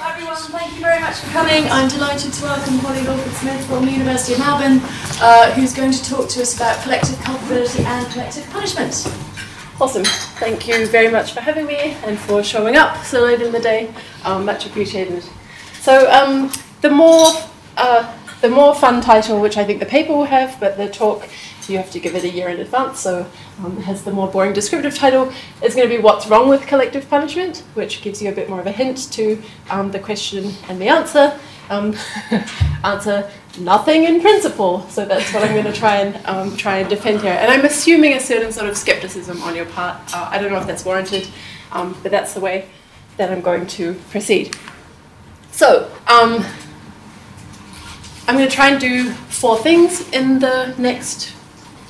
Hi everyone, thank you very much for coming. I'm delighted to welcome Holly Lawford Smith from the University of Melbourne, uh, who's going to talk to us about collective culpability and collective punishment. Awesome. Thank you very much for having me and for showing up so late in the day. Um, much appreciated. So um, the more uh, the more fun title, which I think the paper will have, but the talk you have to give it a year in advance, so um, it has the more boring descriptive title, It's going to be What's Wrong with Collective Punishment, which gives you a bit more of a hint to um, the question and the answer. Um, answer nothing in principle, so that's what I'm going to try and um, try and defend here. And I'm assuming a certain sort of skepticism on your part. Uh, I don't know if that's warranted, um, but that's the way that I'm going to proceed. So, um, I'm going to try and do four things in the next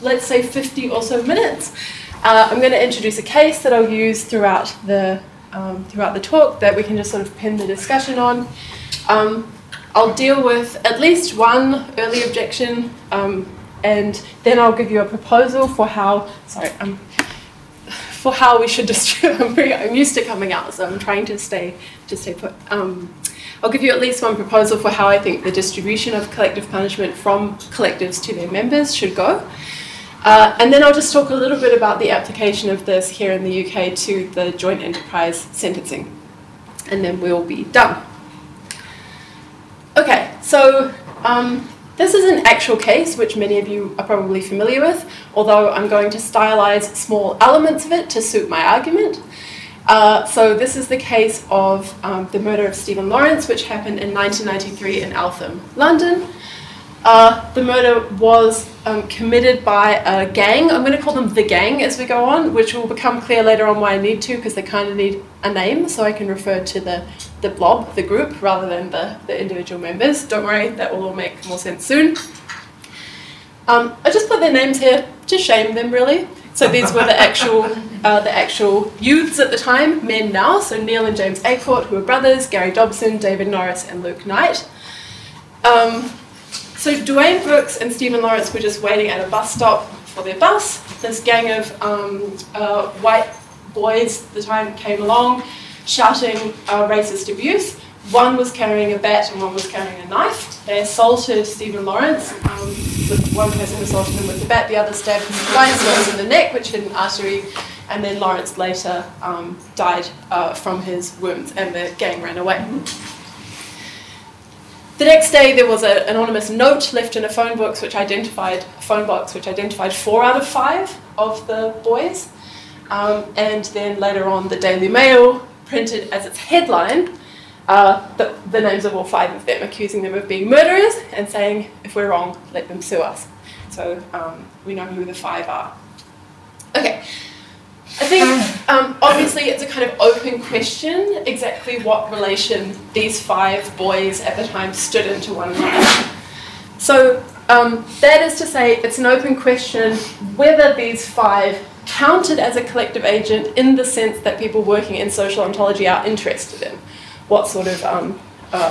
let's say 50 or so minutes. Uh, I'm going to introduce a case that I'll use throughout the, um, throughout the talk that we can just sort of pin the discussion on. Um, I'll deal with at least one early objection um, and then I'll give you a proposal for how, sorry, um, for how we should distribute. I'm, I'm, used to coming out, so I'm trying to stay, to stay put. Um, I'll give you at least one proposal for how I think the distribution of collective punishment from collectives to their members should go. Uh, and then I'll just talk a little bit about the application of this here in the UK to the joint enterprise sentencing. And then we'll be done. Okay, so um, this is an actual case which many of you are probably familiar with, although I'm going to stylize small elements of it to suit my argument. Uh, so this is the case of um, the murder of Stephen Lawrence, which happened in 1993 in Eltham, London. Uh, the murder was um, committed by a gang. I'm going to call them the gang as we go on, which will become clear later on why I need to, because they kind of need a name, so I can refer to the, the blob, the group, rather than the, the individual members. Don't worry, that will all make more sense soon. Um, I just put their names here to shame them, really. So these were the actual, uh, the actual youths at the time, men now. So Neil and James Acourt, who were brothers, Gary Dobson, David Norris, and Luke Knight. Um, so Duwayne Brooks and Stephen Lawrence were just waiting at a bus stop for their bus. This gang of um, uh, white boys at the time came along shouting uh, racist abuse. One was carrying a bat and one was carrying a knife. They assaulted Stephen Lawrence. Um, one person assaulted him with the bat, the other stabbed him twice in the neck, which hit an artery, and then Lawrence later um, died uh, from his wounds, and the gang ran away. The next day, there was an anonymous note left in a phone box, which identified phone box, which identified four out of five of the boys. Um, and then later on, the Daily Mail printed as its headline uh, the, the names of all five of them, accusing them of being murderers and saying, if we're wrong, let them sue us. So um, we know who the five are. Okay, I think um, obviously it's a kind of open question exactly what relation these five boys at the time stood into one another. So um, that is to say, it's an open question whether these five counted as a collective agent in the sense that people working in social ontology are interested in, what sort of um, uh,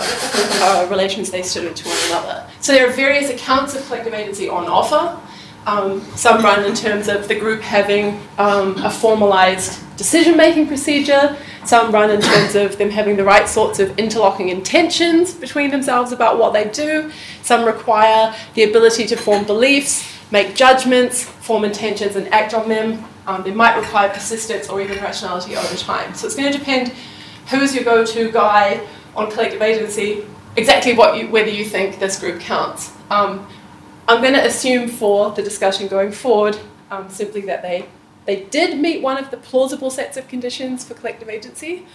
uh, relations they stood into one another. So there are various accounts of collective agency on offer. Um, some run in terms of the group having um, a formalized decision making procedure. Some run in terms of them having the right sorts of interlocking intentions between themselves about what they do. Some require the ability to form beliefs, make judgments, form intentions, and act on them. Um, they might require persistence or even rationality over time. So it's going to depend who's your go to guy on collective agency, exactly what you, whether you think this group counts. Um, I'm going to assume for the discussion going forward um, simply that they, they did meet one of the plausible sets of conditions for collective agency,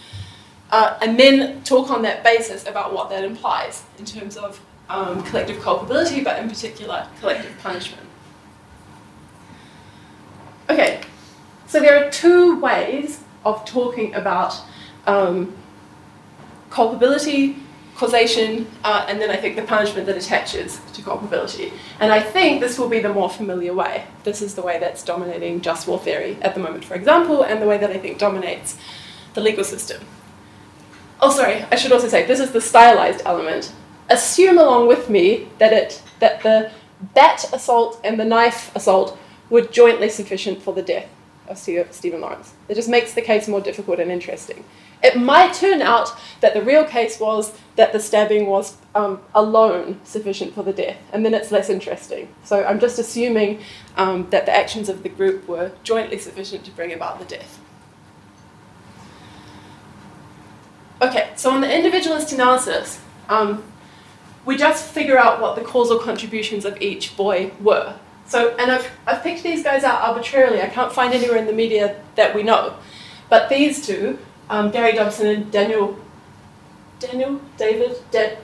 uh, and then talk on that basis about what that implies in terms of um, collective culpability, but in particular, collective punishment. Okay, so there are two ways of talking about um, culpability causation, uh, and then I think the punishment that attaches to culpability. And I think this will be the more familiar way. This is the way that's dominating just war theory at the moment, for example, and the way that I think dominates the legal system. Oh, sorry, I should also say this is the stylized element. Assume along with me that it that the bat assault and the knife assault were jointly sufficient for the death of Stephen Lawrence. It just makes the case more difficult and interesting. It might turn out that the real case was that the stabbing was um, alone sufficient for the death, and then it's less interesting. So I'm just assuming um, that the actions of the group were jointly sufficient to bring about the death. Okay, so on the individualist analysis, um, we just figure out what the causal contributions of each boy were. So, and I've, I've picked these guys out arbitrarily. I can't find anywhere in the media that we know. But these two, um, Gary Dobson and Daniel, Daniel, David, De-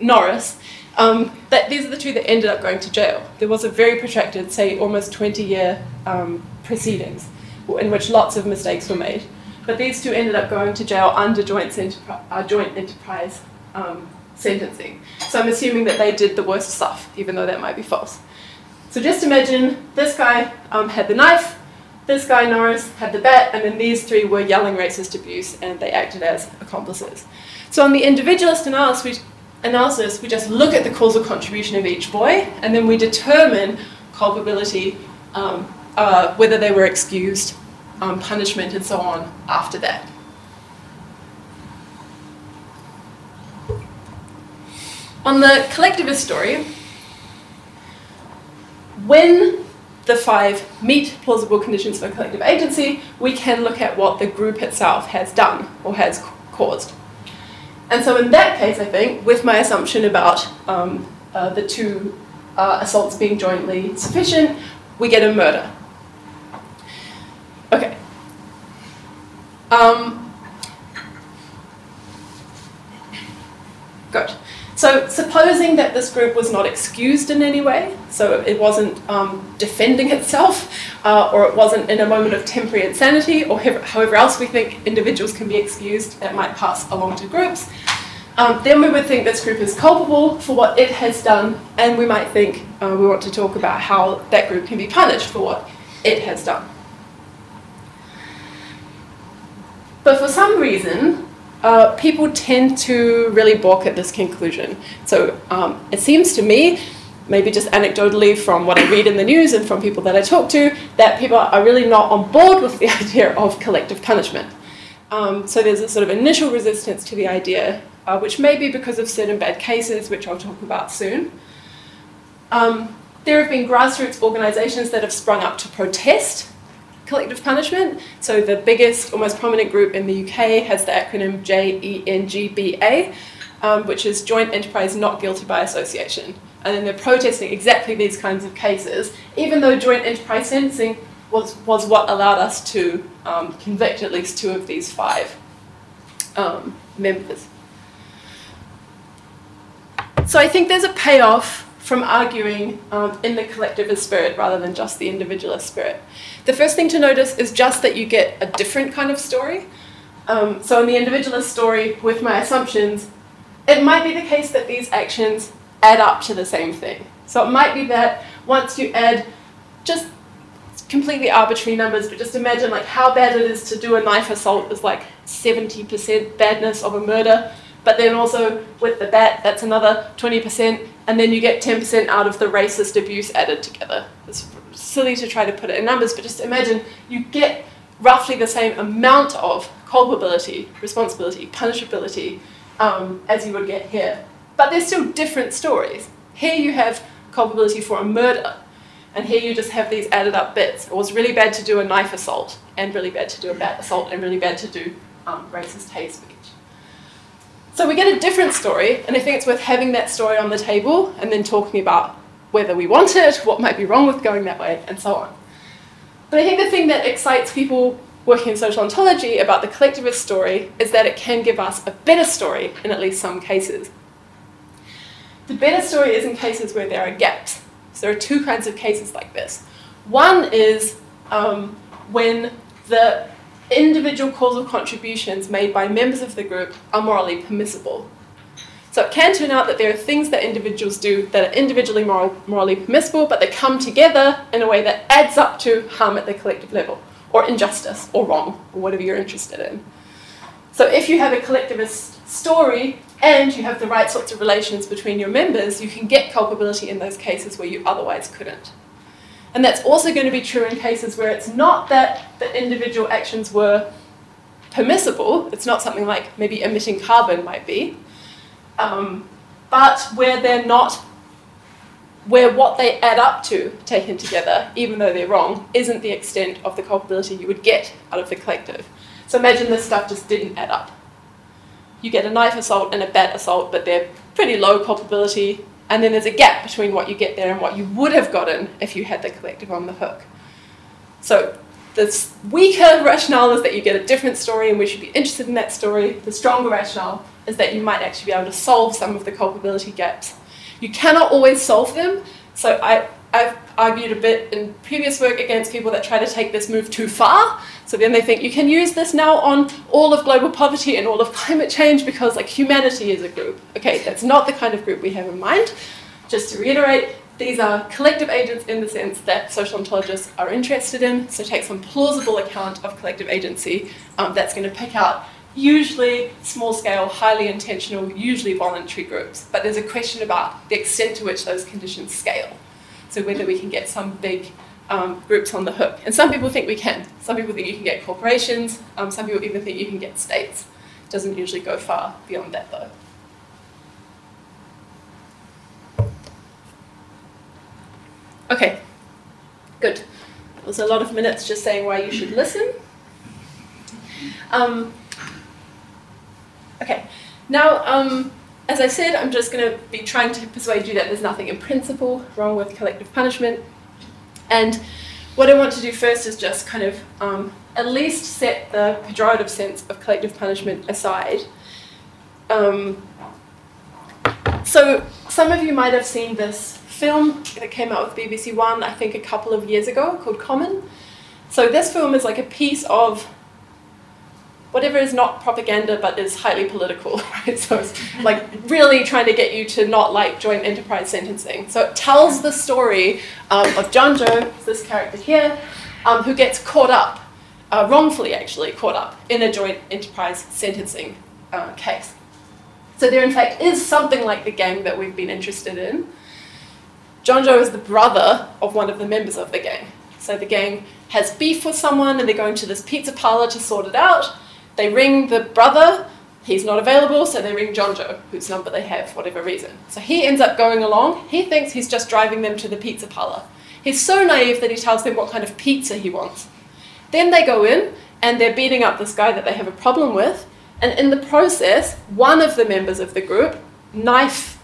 Norris, um, that these are the two that ended up going to jail. There was a very protracted, say, almost 20 year um, proceedings in which lots of mistakes were made. But these two ended up going to jail under joint, uh, joint enterprise um, sentencing. So I'm assuming that they did the worst stuff, even though that might be false. So just imagine this guy um, had the knife, this guy, Norris, had the bat, and then these three were yelling racist abuse and they acted as accomplices. So on the individualist analysis we, analysis, we just look at the causal contribution of each boy and then we determine culpability, um, uh, whether they were excused, um, punishment, and so on after that. On the collectivist story, when the five meet plausible conditions for collective agency, we can look at what the group itself has done or has caused. And so, in that case, I think, with my assumption about um, uh, the two uh, assaults being jointly sufficient, we get a murder. Okay. Um, good. So, supposing that this group was not excused in any way, so it wasn't um, defending itself, uh, or it wasn't in a moment of temporary insanity, or however else we think individuals can be excused that might pass along to groups, um, then we would think this group is culpable for what it has done, and we might think uh, we want to talk about how that group can be punished for what it has done. But for some reason, uh, people tend to really balk at this conclusion. So um, it seems to me, maybe just anecdotally from what I read in the news and from people that I talk to, that people are really not on board with the idea of collective punishment. Um, so there's a sort of initial resistance to the idea, uh, which may be because of certain bad cases, which I'll talk about soon. Um, there have been grassroots organisations that have sprung up to protest collective punishment. So the biggest or most prominent group in the UK has the acronym JENGBA, um, which is Joint Enterprise Not Guilty by Association. And then they're protesting exactly these kinds of cases, even though joint enterprise sentencing was, was what allowed us to um, convict at least two of these five um, members. So I think there's a payoff from arguing um, in the collectivist spirit rather than just the individualist spirit. The first thing to notice is just that you get a different kind of story. Um, so, in the individualist story, with my assumptions, it might be the case that these actions add up to the same thing. So, it might be that once you add just completely arbitrary numbers, but just imagine like how bad it is to do a knife assault is like 70% badness of a murder. But then also with the bat, that's another 20%, and then you get 10% out of the racist abuse added together. It's silly to try to put it in numbers, but just imagine you get roughly the same amount of culpability, responsibility, punishability um, as you would get here. But they're still different stories. Here you have culpability for a murder, and here you just have these added up bits. It was really bad to do a knife assault, and really bad to do a bat assault, and really bad to do um, racist hate speech. So we get a different story, and I think it's worth having that story on the table and then talking about whether we want it, what might be wrong with going that way, and so on. But I think the thing that excites people working in social ontology about the collectivist story is that it can give us a better story in at least some cases. The better story is in cases where there are gaps. So there are two kinds of cases like this. One is um, when the individual causal contributions made by members of the group are morally permissible. So it can turn out that there are things that individuals do that are individually moral, morally permissible, but they come together in a way that adds up to harm at the collective level, or injustice, or wrong, or whatever you're interested in. So if you have a collectivist story and you have the right sorts of relations between your members, you can get culpability in those cases where you otherwise couldn't. And that's also going to be true in cases where it's not that the individual actions were permissible. It's not something like maybe emitting carbon might be, um, but where they're not, where what they add up to taken together, even though they're wrong, isn't the extent of the culpability you would get out of the collective. So imagine this stuff just didn't add up. You get a knife assault and a bat assault, but they're pretty low culpability, and then there's a gap between what you get there and what you would have gotten if you had the collective on the hook. So the weaker rationale is that you get a different story and we should be interested in that story. The stronger rationale is that you might actually be able to solve some of the culpability gaps. You cannot always solve them, so I, I've argued a bit in previous work against people that try to take this move too far. So then they think you can use this now on all of global poverty and all of climate change because like humanity is a group. Okay, that's not the kind of group we have in mind. Just to reiterate, these are collective agents in the sense that social ontologists are interested in, so take some plausible account of collective agency um, that's going to pick out usually small scale, highly intentional, usually voluntary groups. But there's a question about the extent to which those conditions scale. So whether we can get some big um, groups on the hook. And some people think we can. Some people think you can get corporations. Um, some people even think you can get states. It doesn't usually go far beyond that though. Okay, good. That was a lot of minutes just saying why you should listen. Um, okay, now, um, as I said, I'm just going to be trying to persuade you that there's nothing in principle wrong with collective punishment. And what I want to do first is just kind of um, at least set the pejorative sense of collective punishment aside. Um, so, some of you might have seen this film that came out with BBC One, I think a couple of years ago, called Common. So this film is like a piece of whatever is not propaganda but is highly political, right? So it's like really trying to get you to not like joint enterprise sentencing. So it tells the story um, of Johnjo, this character here, um, who gets caught up, uh, wrongfully actually caught up, in a joint enterprise sentencing uh, case. So there in fact is something like the gang that we've been interested in. Johnjo is the brother of one of the members of the gang. So the gang has beef with someone and they're going to this pizza parlor to sort it out. They ring the brother, he's not available, so they ring Johnjo, whose number they have for whatever reason. So he ends up going along. He thinks he's just driving them to the pizza parlor. He's so naive that he tells them what kind of pizza he wants. Then they go in and they're beating up this guy that they have a problem with. And in the process, one of the members of the group knife,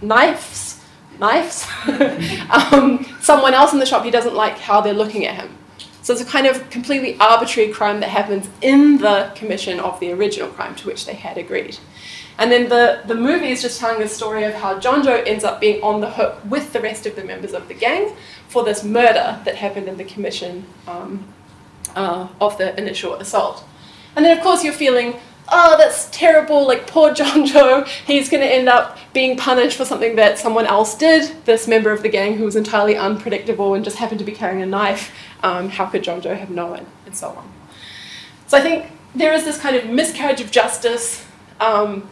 knifes knives. um, someone else in the shop, he doesn't like how they're looking at him. So it's a kind of completely arbitrary crime that happens in the commission of the original crime to which they had agreed. And then the, the movie is just telling the story of how Johnjo ends up being on the hook with the rest of the members of the gang for this murder that happened in the commission um, uh, of the initial assault. And then, of course, you're feeling oh, that's terrible, like poor Johnjo, he's going to end up being punished for something that someone else did, this member of the gang who was entirely unpredictable and just happened to be carrying a knife. Um, how could Johnjo have known? And so on. So I think there is this kind of miscarriage of justice um,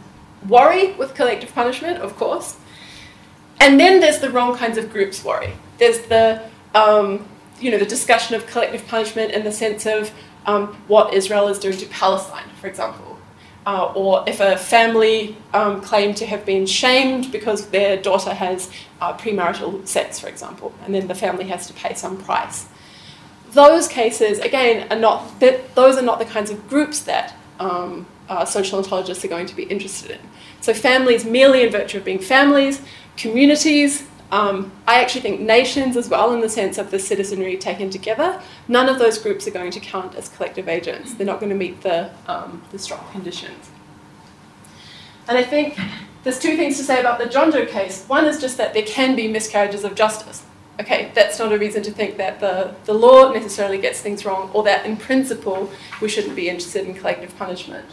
worry with collective punishment, of course. And then there's the wrong kinds of groups worry. There's the, um, you know, the discussion of collective punishment in the sense of um, what Israel is doing to Palestine, for example uh, or if a family um, claimed to have been shamed because their daughter has uh, premarital sex, for example, and then the family has to pay some price. Those cases, again, are not that those are not the kinds of groups that um, uh, social ontologists are going to be interested in. So families, merely in virtue of being families, communities, um, I actually think nations as well, in the sense of the citizenry taken together, none of those groups are going to count as collective agents. They're not going to meet the, um, the strong conditions. And I think there's two things to say about the Johnjo case. One is just that there can be miscarriages of justice. Okay, that's not a reason to think that the, the law necessarily gets things wrong or that in principle we shouldn't be interested in collective punishment.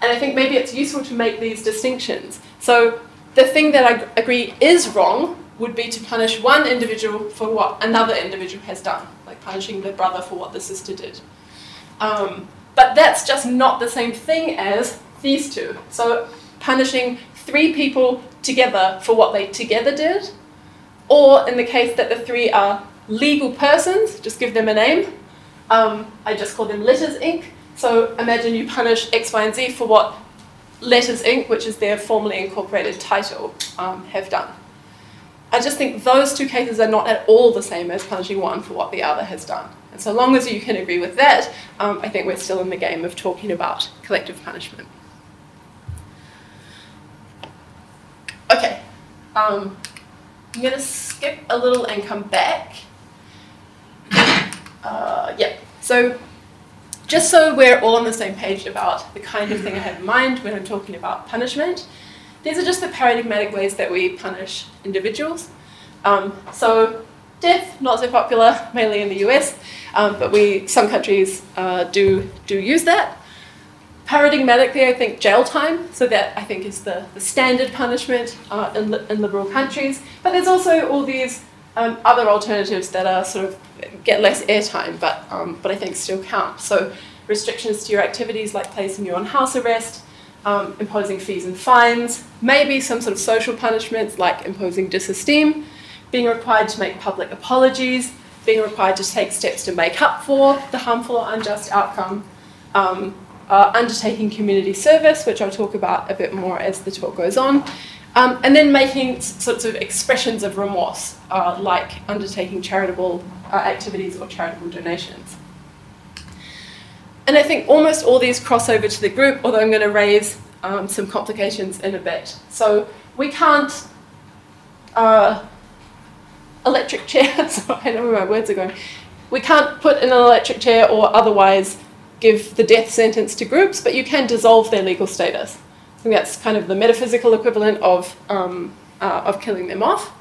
And I think maybe it's useful to make these distinctions. So the thing that I agree is wrong would be to punish one individual for what another individual has done, like punishing the brother for what the sister did. Um, but that's just not the same thing as these two. So punishing three people together for what they together did, or in the case that the three are legal persons, just give them a name. Um, I just call them Letters Inc. So imagine you punish X, Y, and Z for what Letters Inc., which is their formally incorporated title, um, have done. I just think those two cases are not at all the same as punishing one for what the other has done. And so long as you can agree with that, um, I think we're still in the game of talking about collective punishment. Okay, um, I'm going to skip a little and come back. Uh, yeah, so just so we're all on the same page about the kind of thing I have in mind when I'm talking about punishment, these are just the paradigmatic ways that we punish individuals. Um, so death, not so popular, mainly in the US, um, but we some countries uh, do do use that. Paradigmatically, I think jail time, so that I think is the, the standard punishment uh, in, li- in liberal countries. But there's also all these um, other alternatives that are sort of get less airtime, but um, but I think still count. So restrictions to your activities, like placing you on house arrest, um, imposing fees and fines, maybe some sort of social punishments like imposing disesteem, being required to make public apologies, being required to take steps to make up for the harmful or unjust outcome, um, uh, undertaking community service, which I'll talk about a bit more as the talk goes on, um, and then making sorts of expressions of remorse, uh, like undertaking charitable uh, activities or charitable donations. And I think almost all these cross over to the group, although I'm going to raise um, some complications in a bit. So we can't uh, electric chair. so I know where my words are going. We can't put in an electric chair or otherwise give the death sentence to groups, but you can dissolve their legal status. Think that's kind of the metaphysical equivalent of um, uh, of killing them off.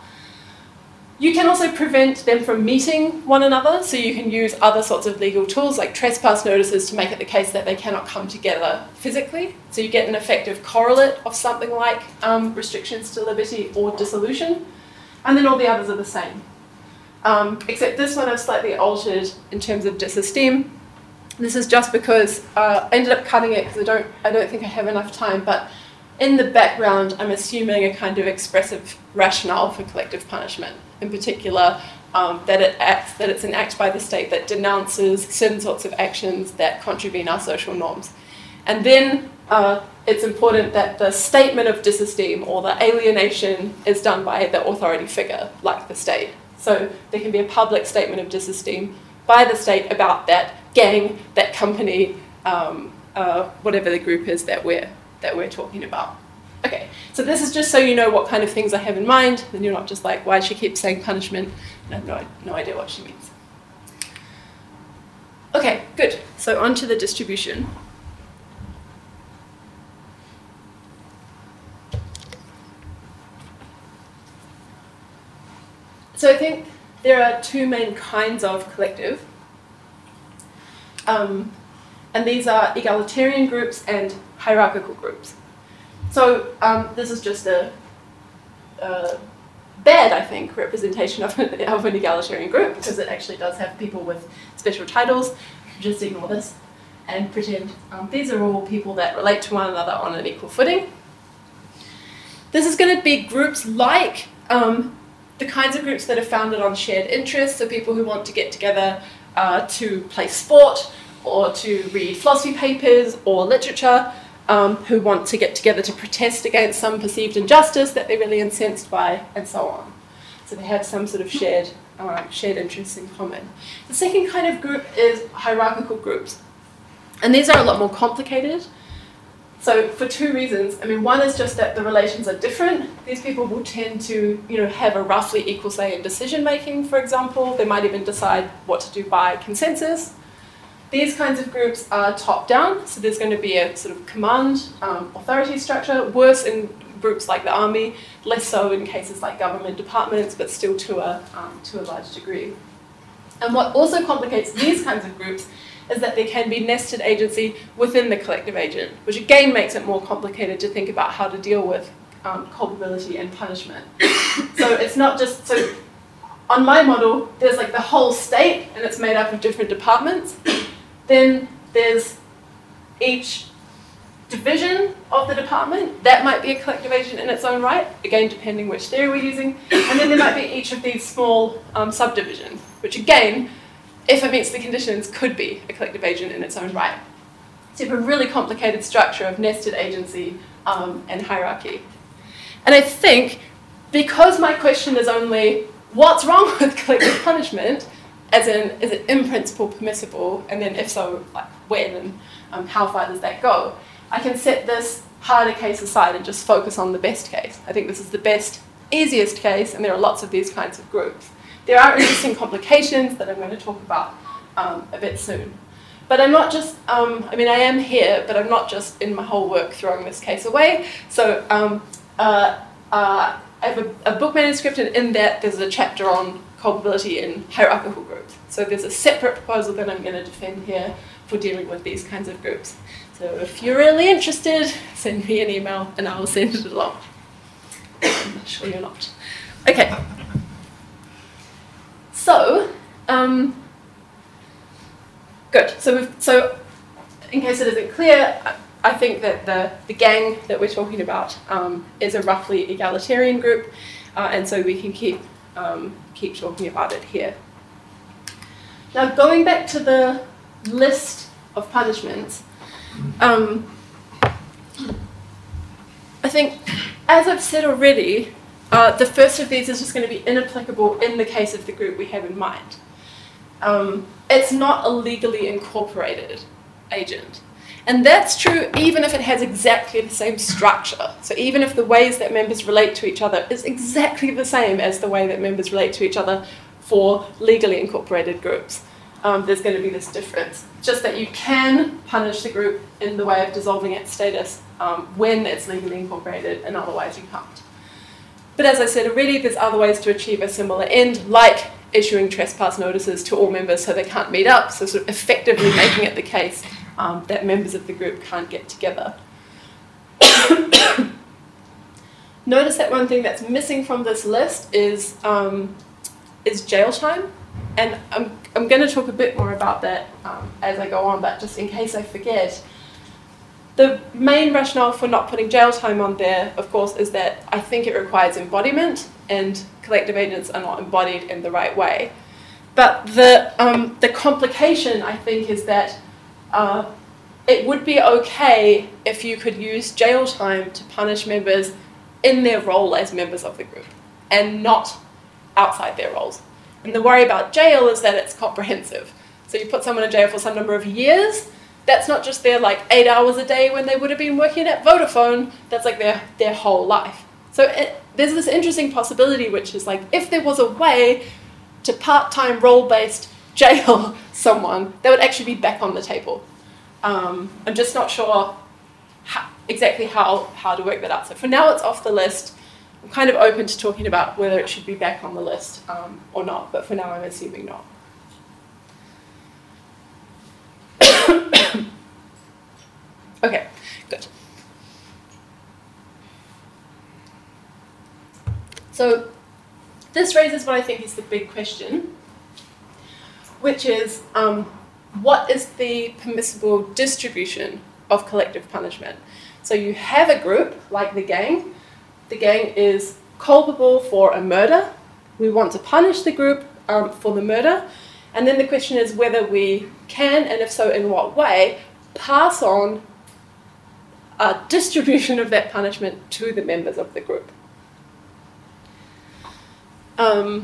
You can also prevent them from meeting one another, so you can use other sorts of legal tools like trespass notices to make it the case that they cannot come together physically. So you get an effective correlate of something like um, restrictions to liberty or dissolution, and then all the others are the same. Um, except this one I've slightly altered in terms of disesteem. This is just because uh, I ended up cutting it because I don't, I don't think I have enough time, but in the background, I'm assuming a kind of expressive rationale for collective punishment. In particular, um, that it acts, that it's an act by the state that denounces certain sorts of actions that contravene our social norms. And then uh, it's important that the statement of disesteem or the alienation is done by the authority figure, like the state. So there can be a public statement of disesteem by the state about that gang, that company, um, uh, whatever the group is that we're that we're talking about. Okay, so this is just so you know what kind of things I have in mind, and you're not just like, why she keep saying punishment? I have no, no idea what she means. Okay, good. So on to the distribution. So I think there are two main kinds of collective. Um, and these are egalitarian groups and hierarchical groups. So um, this is just a, a bad, I think, representation of an, of an egalitarian group because it actually does have people with special titles. Just ignore this and pretend um, these are all people that relate to one another on an equal footing. This is going to be groups like um, the kinds of groups that are founded on shared interests, so people who want to get together uh, to play sport or to read philosophy papers or literature, um, who want to get together to protest against some perceived injustice that they're really incensed by, and so on. So they have some sort of shared, um, shared interests in common. The second kind of group is hierarchical groups. And these are a lot more complicated. So for two reasons. I mean, one is just that the relations are different. These people will tend to, you know, have a roughly equal say in decision making, for example. They might even decide what to do by consensus. These kinds of groups are top down, so there's going to be a sort of command um, authority structure, worse in groups like the army, less so in cases like government departments, but still to a, um, to a large degree. And what also complicates these kinds of groups is that there can be nested agency within the collective agent, which again makes it more complicated to think about how to deal with um, culpability and punishment. so it's not just so. On my model, there's like the whole state, and it's made up of different departments. Then there's each division of the department. That might be a collective agent in its own right, again, depending which theory we're using. And then there might be each of these small um, subdivisions, which again, if it meets the conditions, could be a collective agent in its own right. So you have a really complicated structure of nested agency um, and hierarchy. And I think because my question is only what's wrong with collective punishment, as in is it in principle permissible, and then if so, like when and um, how far does that go, I can set this harder case aside and just focus on the best case. I think this is the best, easiest case, and there are lots of these kinds of groups. There are interesting complications that I'm going to talk about um, a bit soon. But I'm not just, um, I mean, I am here, but I'm not just in my whole work throwing this case away. So um, uh, uh, I have a, a, book manuscript, and in that there's a chapter on culpability in hierarchical groups. So there's a separate proposal that I'm going to defend here for dealing with these kinds of groups. So if you're really interested, send me an email and I'll send it along. I'm sure you're not. Okay. So, um, good. So, so in case it isn't clear, I think that the, the gang that we're talking about um, is a roughly egalitarian group, uh, and so we can keep, um, keep talking about it here. Now, going back to the list of punishments, um, I think, as I've said already, uh, the first of these is just going to be inapplicable in the case of the group we have in mind. Um, it's not a legally incorporated agent. And that's true even if it has exactly the same structure. So even if the ways that members relate to each other is exactly the same as the way that members relate to each other for legally incorporated groups, um, there's going to be this difference. Just that you can punish the group in the way of dissolving its status um, when it's legally incorporated, and otherwise you can't. But as I said already, there's other ways to achieve a similar end, like issuing trespass notices to all members so they can't meet up, so sort of effectively making it the case um, that members of the group can't get together. Notice that one thing that's missing from this list is, um, is jail time. And I'm, I'm going to talk a bit more about that um, as I go on, but just in case I forget, the main rationale for not putting jail time on there, of course, is that I think it requires embodiment, and collective agents are not embodied in the right way. But the, um, the complication, I think, is that uh, it would be okay if you could use jail time to punish members in their role as members of the group and not outside their roles. And the worry about jail is that it's comprehensive. So you put someone in jail for some number of years, that's not just their like eight hours a day when they would have been working at Vodafone, that's like their, their whole life. So it, there's this interesting possibility, which is like if there was a way to part time role based jail someone, that would actually be back on the table. Um, I'm just not sure how, exactly how, how to work that out. So for now, it's off the list. I'm kind of open to talking about whether it should be back on the list um, or not, but for now, I'm assuming not. Okay, good. So this raises what I think is the big question, which is um, what is the permissible distribution of collective punishment? So you have a group like the gang. The gang is culpable for a murder. We want to punish the group um, for the murder. And then the question is whether we can, and if so, in what way, pass on a distribution of that punishment to the members of the group. Um,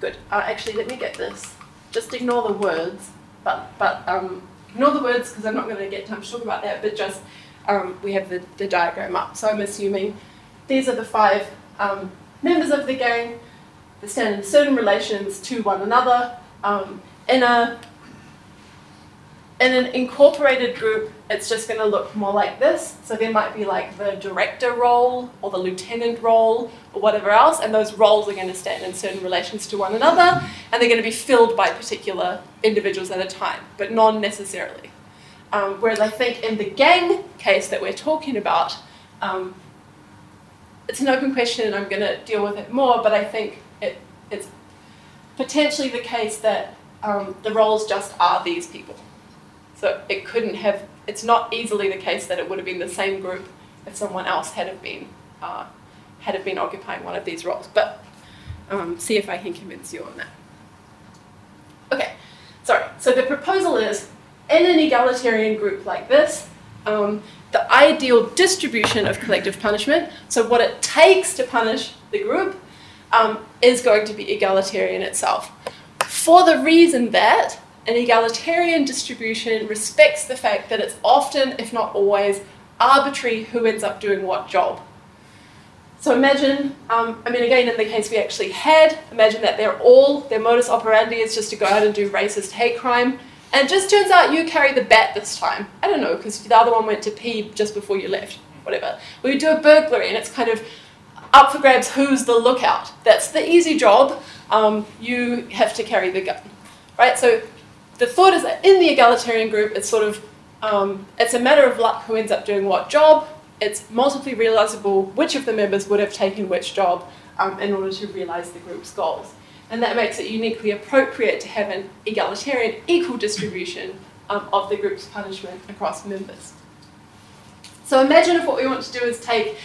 good. Uh, actually, let me get this. Just ignore the words, but but um, ignore the words because I'm not going to get time to talk about that. But just um, we have the, the diagram up. So I'm assuming these are the five um, members of the gang. They stand in certain relations to one another. Um, in a in an incorporated group, it's just going to look more like this. So there might be like the director role or the lieutenant role or whatever else, and those roles are going to stand in certain relations to one another, and they're going to be filled by particular individuals at a time, but not necessarily. Um, whereas I think in the gang case that we're talking about, um, it's an open question and I'm going to deal with it more, but I think it, it's potentially the case that um, the roles just are these people. So it couldn't have, it's not easily the case that it would have been the same group if someone else had have been, uh, had have been occupying one of these roles. But um, see if I can convince you on that. Okay, sorry. So the proposal is in an egalitarian group like this, um, the ideal distribution of collective punishment, so what it takes to punish the group, um, is going to be egalitarian itself. For the reason that an egalitarian distribution respects the fact that it's often, if not always, arbitrary who ends up doing what job. So imagine, um, I mean, again, in the case we actually had, imagine that they're all, their modus operandi is just to go out and do racist hate crime. And it just turns out you carry the bat this time. I don't know, because the other one went to pee just before you left, whatever. We do a burglary, and it's kind of up for grabs who's the lookout. That's the easy job. Um, you have to carry the gun, right? So the thought is that in the egalitarian group, it's sort of um, it's a matter of luck who ends up doing what job it's multiply realizable which of the members would have taken which job um, in order to realize the group's goals. And that makes it uniquely appropriate to have an egalitarian equal distribution um, of the group's punishment across members. So imagine if what we want to do is take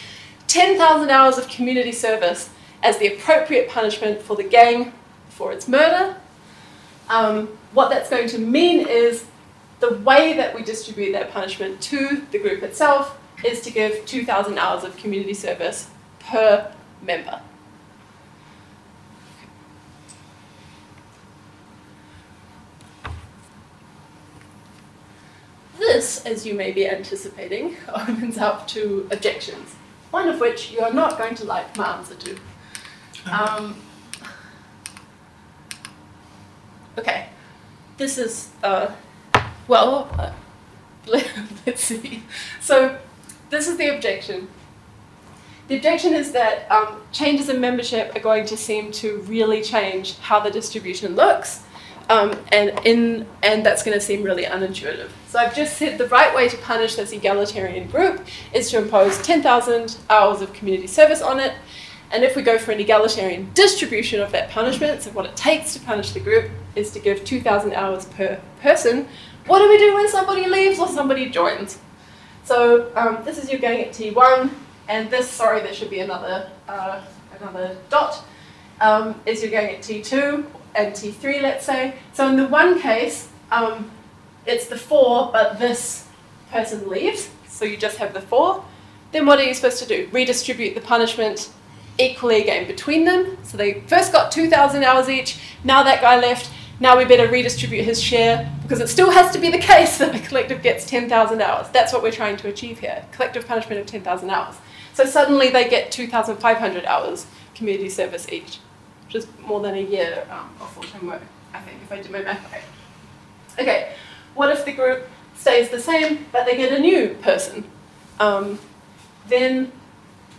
10,000 hours of community service as the appropriate punishment for the gang for its murder. Um, what that's going to mean is the way that we distribute that punishment to the group itself is to give 2,000 hours of community service per member. This, as you may be anticipating, opens up to objections, one of which you are not going to like my answer to. Um, okay, this is, uh, well, uh, let's see. So this is the objection. The objection is that um, changes in membership are going to seem to really change how the distribution looks, um, and in and that's going to seem really unintuitive. So I've just said the right way to punish this egalitarian group is to impose 10,000 hours of community service on it, and if we go for an egalitarian distribution of that punishment, so what it takes to punish the group is to give 2,000 hours per person. What do we do when somebody leaves or somebody joins? So um, this is your going at T1, and this, sorry, there should be another, uh, another dot, um, is you're going at T2 and T3, let's say. So in the one case, um, it's the four, but this person leaves, so you just have the four. Then what are you supposed to do? Redistribute the punishment equally again between them. So they first got 2,000 hours each, now that guy left, now we better redistribute his share because it still has to be the case that the collective gets 10,000 hours. That's what we're trying to achieve here collective punishment of 10,000 hours. So suddenly they get 2,500 hours community service each, which is more than a year um, of full time work, I think, if I do my math right. Okay, what if the group stays the same but they get a new person? Um, then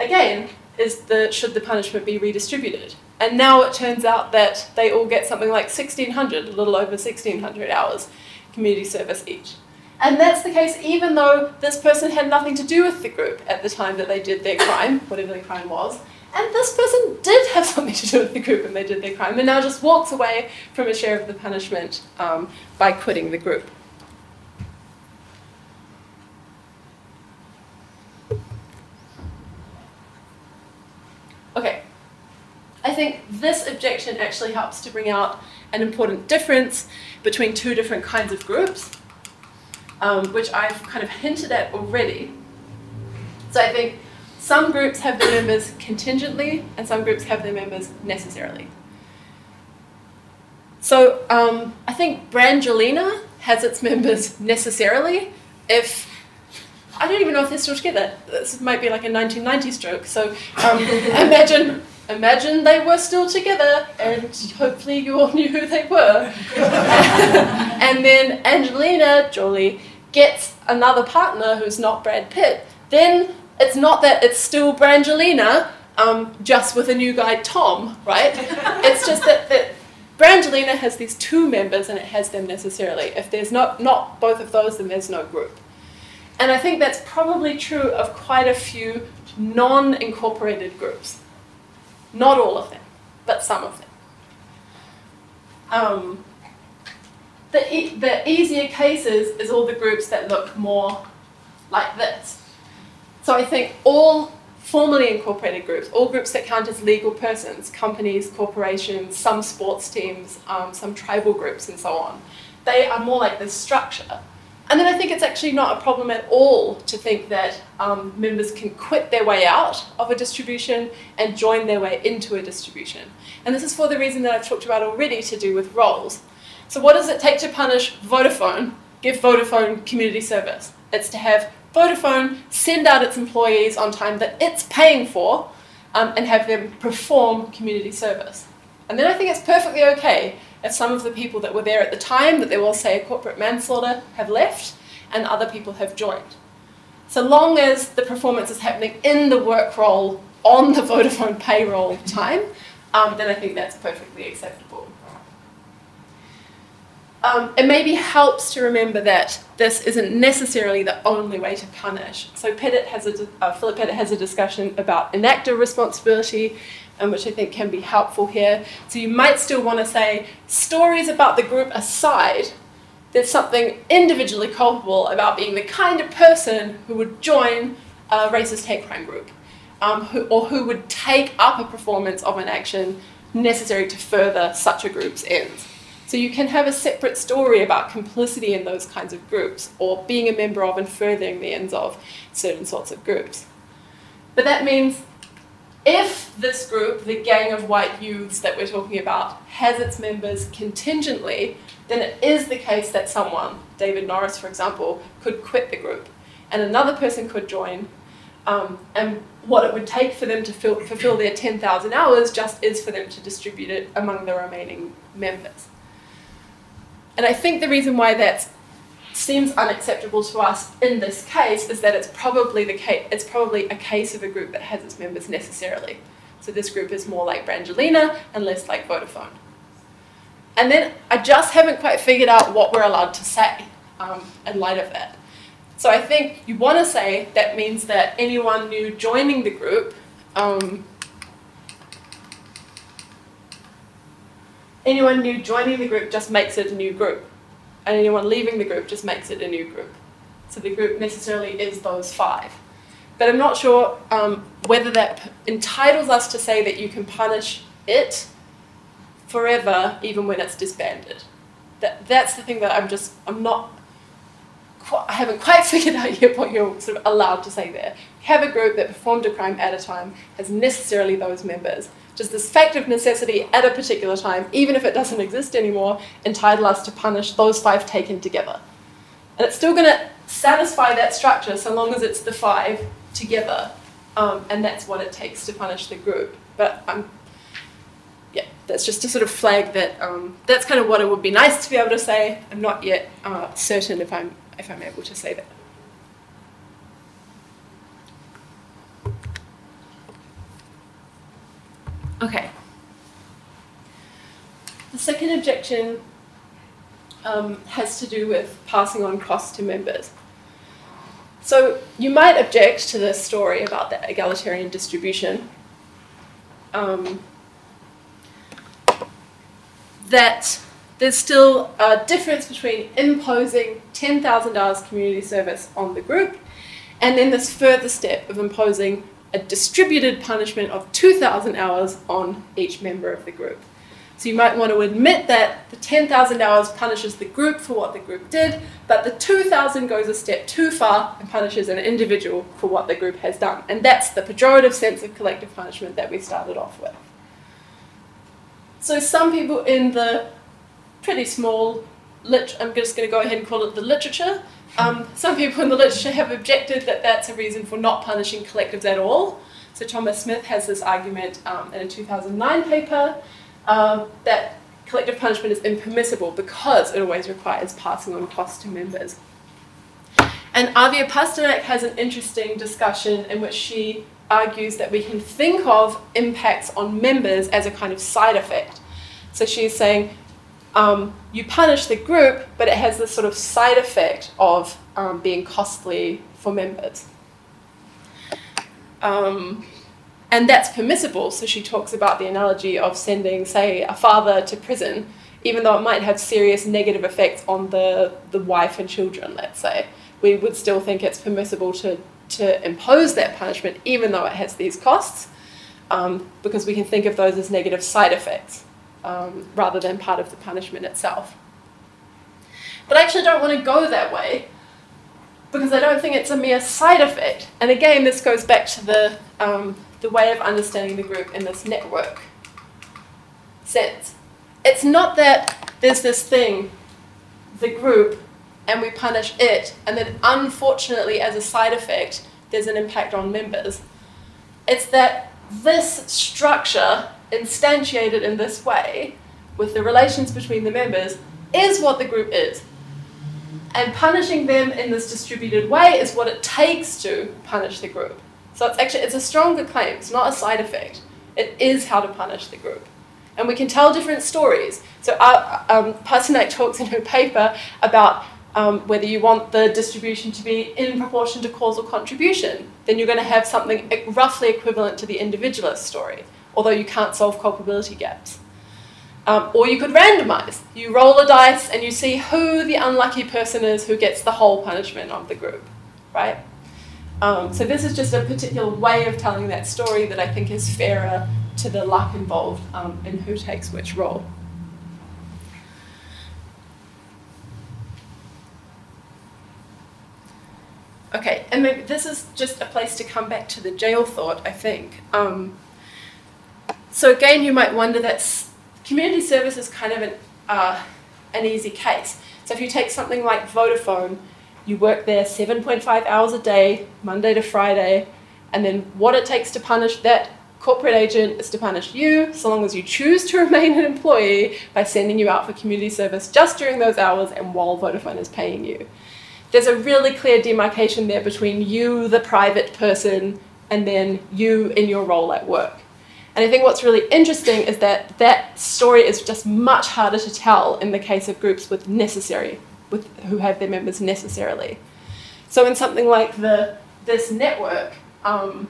again, is the, should the punishment be redistributed? And now it turns out that they all get something like 1,600, a little over 1,600 hours community service each. And that's the case even though this person had nothing to do with the group at the time that they did their crime, whatever the crime was. And this person did have something to do with the group and they did their crime, and now just walks away from a share of the punishment um, by quitting the group. Okay, I think this objection actually helps to bring out an important difference between two different kinds of groups, um, which I've kind of hinted at already. So I think some groups have their members contingently, and some groups have their members necessarily. So um, I think Brangelina has its members necessarily if I don't even know if they're still together. This might be like a 1990s joke. So um, imagine imagine they were still together and hopefully you all knew who they were. and then Angelina Jolie gets another partner who's not Brad Pitt. Then it's not that it's still Brangelina, um, just with a new guy, Tom, right? it's just that, that Brangelina has these two members and it has them necessarily. If there's not, not both of those, then there's no group. And I think that's probably true of quite a few non incorporated groups. Not all of them, but some of them. Um, the, e- the easier cases is all the groups that look more like this. So I think all formally incorporated groups, all groups that count as legal persons, companies, corporations, some sports teams, um, some tribal groups, and so on, they are more like this structure. And then I think it's actually not a problem at all to think that um, members can quit their way out of a distribution and join their way into a distribution. And this is for the reason that I've talked about already to do with roles. So, what does it take to punish Vodafone? Give Vodafone community service. It's to have Vodafone send out its employees on time that it's paying for um, and have them perform community service. And then I think it's perfectly okay if some of the people that were there at the time that they will say a corporate manslaughter have left and other people have joined. So long as the performance is happening in the work role on the Vodafone payroll time, um, then I think that's perfectly acceptable. Um, it maybe helps to remember that this isn't necessarily the only way to punish. So Pettit has a, uh, Philip Pettit has a discussion about enactor responsibility, um, which I think can be helpful here. So you might still want to say stories about the group aside. There's something individually culpable about being the kind of person who would join a racist hate crime group, um, who, or who would take up a performance of an action necessary to further such a group's ends. So you can have a separate story about complicity in those kinds of groups or being a member of and furthering the ends of certain sorts of groups. But that means if this group, the gang of white youths that we're talking about, has its members contingently, then it is the case that someone, David Norris for example, could quit the group and another person could join. Um, and what it would take for them to fill, fulfill their 10,000 hours just is for them to distribute it among the remaining members. And I think the reason why that seems unacceptable to us in this case is that it's probably the case it's probably a case of a group that has its members necessarily. So this group is more like Brangelina and less like Vodafone. And then I just haven't quite figured out what we're allowed to say um, in light of that. So I think you want to say that means that anyone new joining the group um, anyone new joining the group just makes it a new group, and anyone leaving the group just makes it a new group. So the group necessarily is those five. But I'm not sure um, whether that entitles us to say that you can punish it forever, even when it's disbanded. That, that's the thing that I'm just, I'm not, I haven't quite figured out yet what you're sort of allowed to say there. You have a group that performed a crime at a time, has necessarily those members, does this fact of necessity at a particular time, even if it doesn't exist anymore, entitle us to punish those five taken together? And it's still going to satisfy that structure so long as it's the five together, um, and that's what it takes to punish the group. But I'm, yeah, that's just to sort of flag that um, that's kind of what it would be nice to be able to say. I'm not yet uh, certain if I'm if I'm able to say that. Okay. The second objection um, has to do with passing on costs to members. So you might object to this story about the egalitarian distribution. Um, that there's still a difference between imposing $10,000 community service on the group and then this further step of imposing a distributed punishment of 2,000 hours on each member of the group. So you might want to admit that the 10,000 hours punishes the group for what the group did, but the 2,000 goes a step too far and punishes an individual for what the group has done. And that's the pejorative sense of collective punishment that we started off with. So some people in the pretty small, lit- I'm just going to go ahead and call it the literature, um, some people in the literature have objected that that's a reason for not punishing collectives at all. So Thomas Smith has this argument um, in a 2009 paper um, that collective punishment is impermissible because it always requires passing on costs to members. And Avia Pasternak has an interesting discussion in which she argues that we can think of impacts on members as a kind of side effect. So she's saying um, you punish the group, but it has this sort of side effect of um, being costly for members. Um, and that's permissible. So she talks about the analogy of sending, say, a father to prison, even though it might have serious negative effects on the, the wife and children, let's say. We would still think it's permissible to, to impose that punishment, even though it has these costs, um, because we can think of those as negative side effects um, rather than part of the punishment itself. But I actually don't want to go that way. because I don't think it's a mere side effect. And again, this goes back to the, um, the way of understanding the group in this network sense. It's not that there's this thing, the group, and we punish it, and then unfortunately, as a side effect, there's an impact on members. It's that this structure, instantiated in this way, with the relations between the members, is what the group is. And punishing them in this distributed way is what it takes to punish the group. So it's actually it's a stronger claim. It's not a side effect. It is how to punish the group. And we can tell different stories. So uh, um, talks in her paper about um, whether you want the distribution to be in proportion to causal contribution, then you're going to have something roughly equivalent to the individualist story, although you can't solve culpability gaps. Um, or you could randomize. You roll a dice and you see who the unlucky person is who gets the whole punishment of the group, right? Um, so this is just a particular way of telling that story that I think is fairer to the luck involved um, in who takes which role. Okay, and maybe this is just a place to come back to the jail thought, I think. Um, so again, you might wonder that community service is kind of an, uh, an easy case. So if you take something like Vodafone, you work there 7.5 hours a day, Monday to Friday, and then what it takes to punish that corporate agent is to punish you so long as you choose to remain an employee by sending you out for community service just during those hours and while Vodafone is paying you. There's a really clear demarcation there between you, the private person, and then you in your role at work. And I think what's really interesting is that that story is just much harder to tell in the case of groups with necessary, with who have their members necessarily. So in something like the this network, um,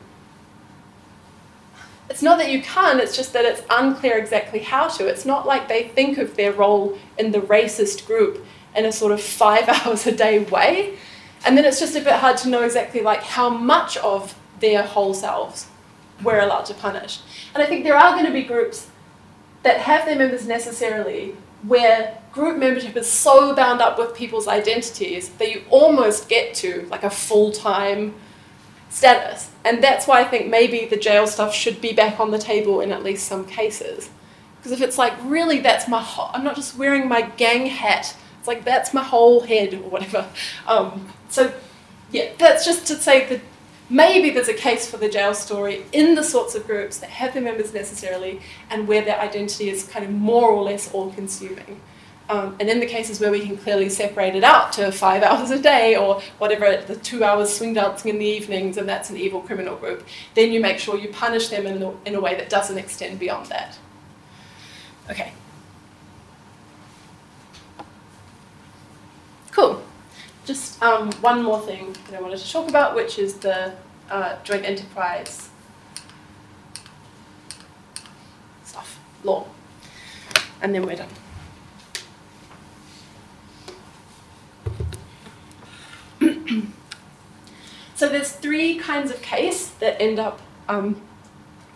it's not that you can't, it's just that it's unclear exactly how to. It's not like they think of their role in the racist group in a sort of five hours a day way. And then it's just a bit hard to know exactly like how much of their whole selves we're allowed to punish. And I think there are going to be groups that have their members necessarily where group membership is so bound up with people's identities that you almost get to like a full-time status. And that's why I think maybe the jail stuff should be back on the table in at least some cases. Because if it's like, really, that's my, ho- I'm not just wearing my gang hat, it's like, that's my whole head or whatever. Um, so, yeah, that's just to say that maybe there's a case for the jail story in the sorts of groups that have their members necessarily and where their identity is kind of more or less all consuming. Um, and in the cases where we can clearly separate it out to five hours a day or whatever, the two hours swing dancing in the evenings, and that's an evil criminal group, then you make sure you punish them in, the, in a way that doesn't extend beyond that. Okay. Cool just um, one more thing that I wanted to talk about, which is the uh, joint enterprise stuff, law. And then we're done. so there's three kinds of case that end up um,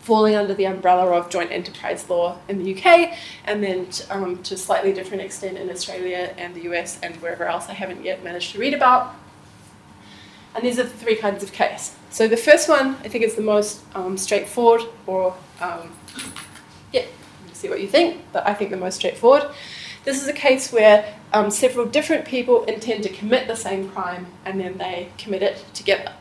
falling under the umbrella of joint enterprise law in the UK, and then to, um, to a slightly different extent in Australia and the US and wherever else I haven't yet managed to read about. And these are the three kinds of case. So the first one, I think, is the most um, straightforward, or um, yeah, see what you think, but I think the most straightforward. This is a case where um, several different people intend to commit the same crime and then they commit it together.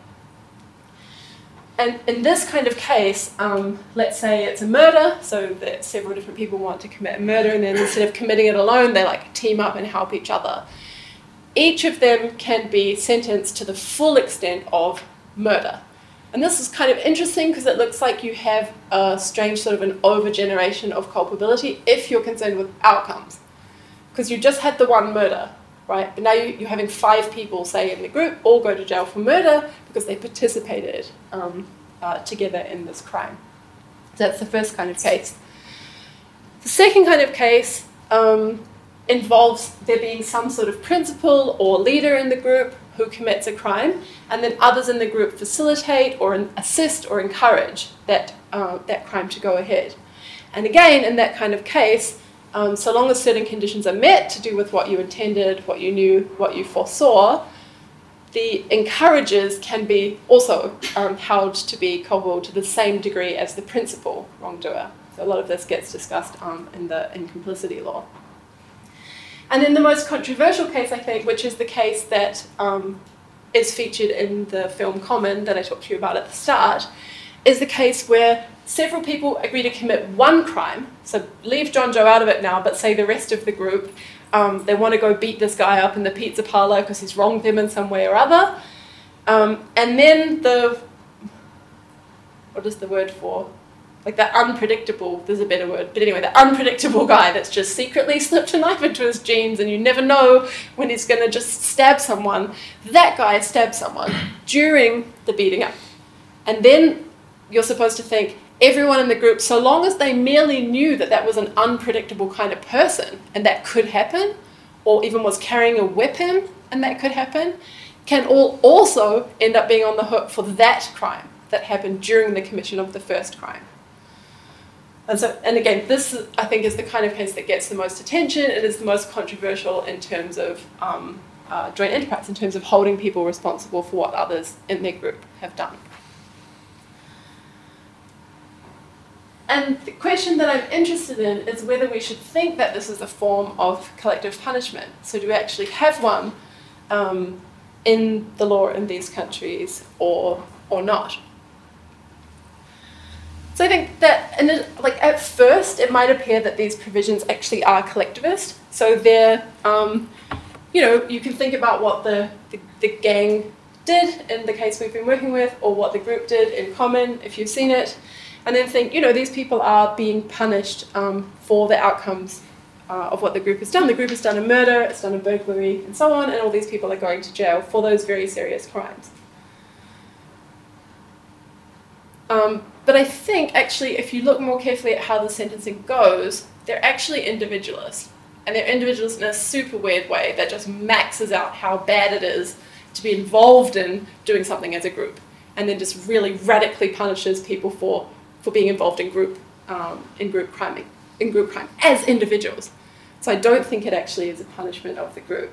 And in this kind of case, um, let's say it's a murder, so that several different people want to commit a murder, and then instead of committing it alone, they like team up and help each other. Each of them can be sentenced to the full extent of murder. And this is kind of interesting because it looks like you have a strange sort of an overgeneration of culpability if you're concerned with outcomes. Because you just had the one murder, right? But now you, are having five people, say, in the group, all go to jail for murder because they participated um, uh, together in this crime. That's the first kind of case. The second kind of case um, involves there being some sort of principal or leader in the group who commits a crime, and then others in the group facilitate or assist or encourage that, uh, that crime to go ahead. And again, in that kind of case, um, so long as certain conditions are met to do with what you intended, what you knew, what you foresaw, the encouragers can be also um, held to be culpable to the same degree as the principal wrongdoer. So a lot of this gets discussed um, in the in complicity law. And then the most controversial case, I think, which is the case that um, is featured in the film Common that I talked to you about at the start, is the case where several people agree to commit one crime. So leave Johnjo out of it now, but say the rest of the group um, they want to go beat this guy up in the pizza parlor because he's wronged them in some way or other. Um, and then the what is the word for like that unpredictable there's a better word but anyway the unpredictable guy that's just secretly slipped a knife into his jeans and you never know when he's going to just stab someone that guy stabs someone during the beating up and then you're supposed to think everyone in the group, so long as they merely knew that that was an unpredictable kind of person and that could happen, or even was carrying a weapon and that could happen, can all also end up being on the hook for that crime that happened during the commission of the first crime. And so, and again, this I think is the kind of case that gets the most attention. It is the most controversial in terms of um, uh, joint enterprise, in terms of holding people responsible for what others in their group have done. And the question that I'm interested in is whether we should think that this is a form of collective punishment. So, do we actually have one um, in the law in these countries or, or not? So I think that, like at first, it might appear that these provisions actually are collectivist. So they're, um, you know, you can think about what the, the, the gang did in the case we've been working with, or what the group did in common, if you've seen it and then think, you know, these people are being punished um, for the outcomes uh, of what the group has done. The group has done a murder, it's done a burglary, and so on, and all these people are going to jail for those very serious crimes. Um, but I think actually, if you look more carefully at how the sentencing goes, they're actually individualist. And they're individualist in a super weird way that just maxes out how bad it is to be involved in doing something as a group. And then just really radically punishes people for for being involved in group um, in group crime in group crime as individuals. So I don't think it actually is a punishment of the group.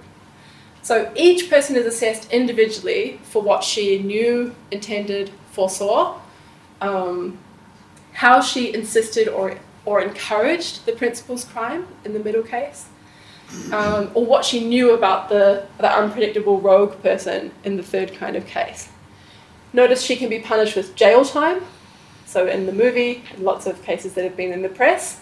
So each person is assessed individually for what she knew, intended, foresaw, um, how she insisted or, or encouraged the principal's crime in the middle case, um, or what she knew about the, the unpredictable rogue person in the third kind of case. Notice she can be punished with jail time so in the movie, lots of cases that have been in the press,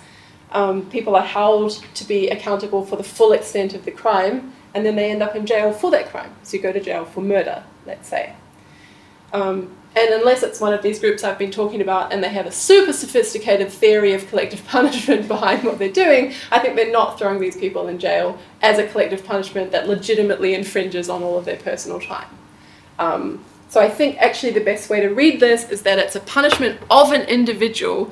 um, people are held to be accountable for the full extent of the crime, and then they end up in jail for that crime. So you go to jail for murder, let's say. Um, and unless it's one of these groups I've been talking about and they have a super sophisticated theory of collective punishment behind what they're doing, I think they're not throwing these people in jail as a collective punishment that legitimately infringes on all of their personal time. Um, so I think actually the best way to read this is that it's a punishment of an individual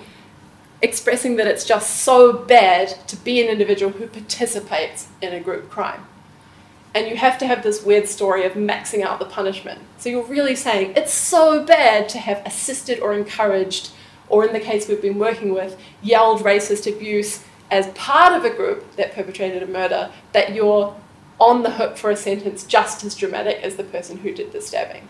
expressing that it's just so bad to be an individual who participates in a group crime. And you have to have this weird story of maxing out the punishment. So you're really saying it's so bad to have assisted or encouraged, or in the case we've been working with, yelled racist abuse as part of a group that perpetrated a murder, that you're on the hook for a sentence just as dramatic as the person who did the stabbing.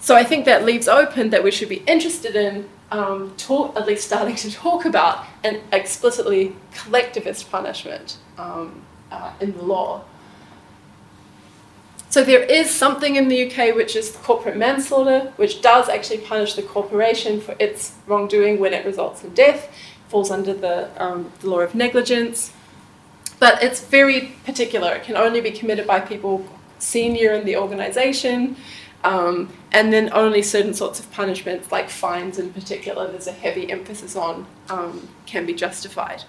So I think that leaves open that we should be interested in um, talk, at least starting to talk about an explicitly collectivist punishment um, uh, in the law. So there is something in the UK which is corporate manslaughter, which does actually punish the corporation for its wrongdoing when it results in death, falls under the, um, the law of negligence. But it's very particular. It can only be committed by people senior in the organisation. Um, and then only certain sorts of punishments, like fines in particular, there's a heavy emphasis on, um, can be justified.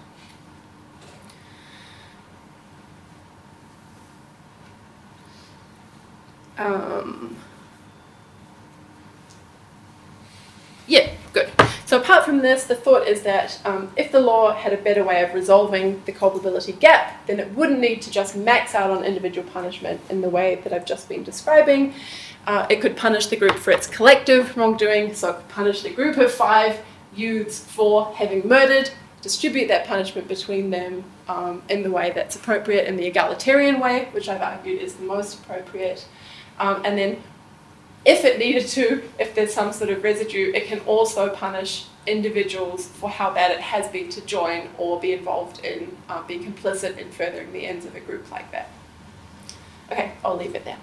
Um, yeah, good. So apart from this, the thought is that um, if the law had a better way of resolving the culpability gap, then it wouldn't need to just max out on individual punishment in the way that I've just been describing. Uh, it could punish the group for its collective wrongdoing, so it could punish the group of five youths for having murdered distribute that punishment between them um, in the way that's appropriate, in the egalitarian way, which I've argued is the most appropriate. Um, and then, if it needed to, if there's some sort of residue, it can also punish individuals for how bad it has been to join or be involved in, uh, be complicit in furthering the ends of a group like that. Okay, I'll leave it there.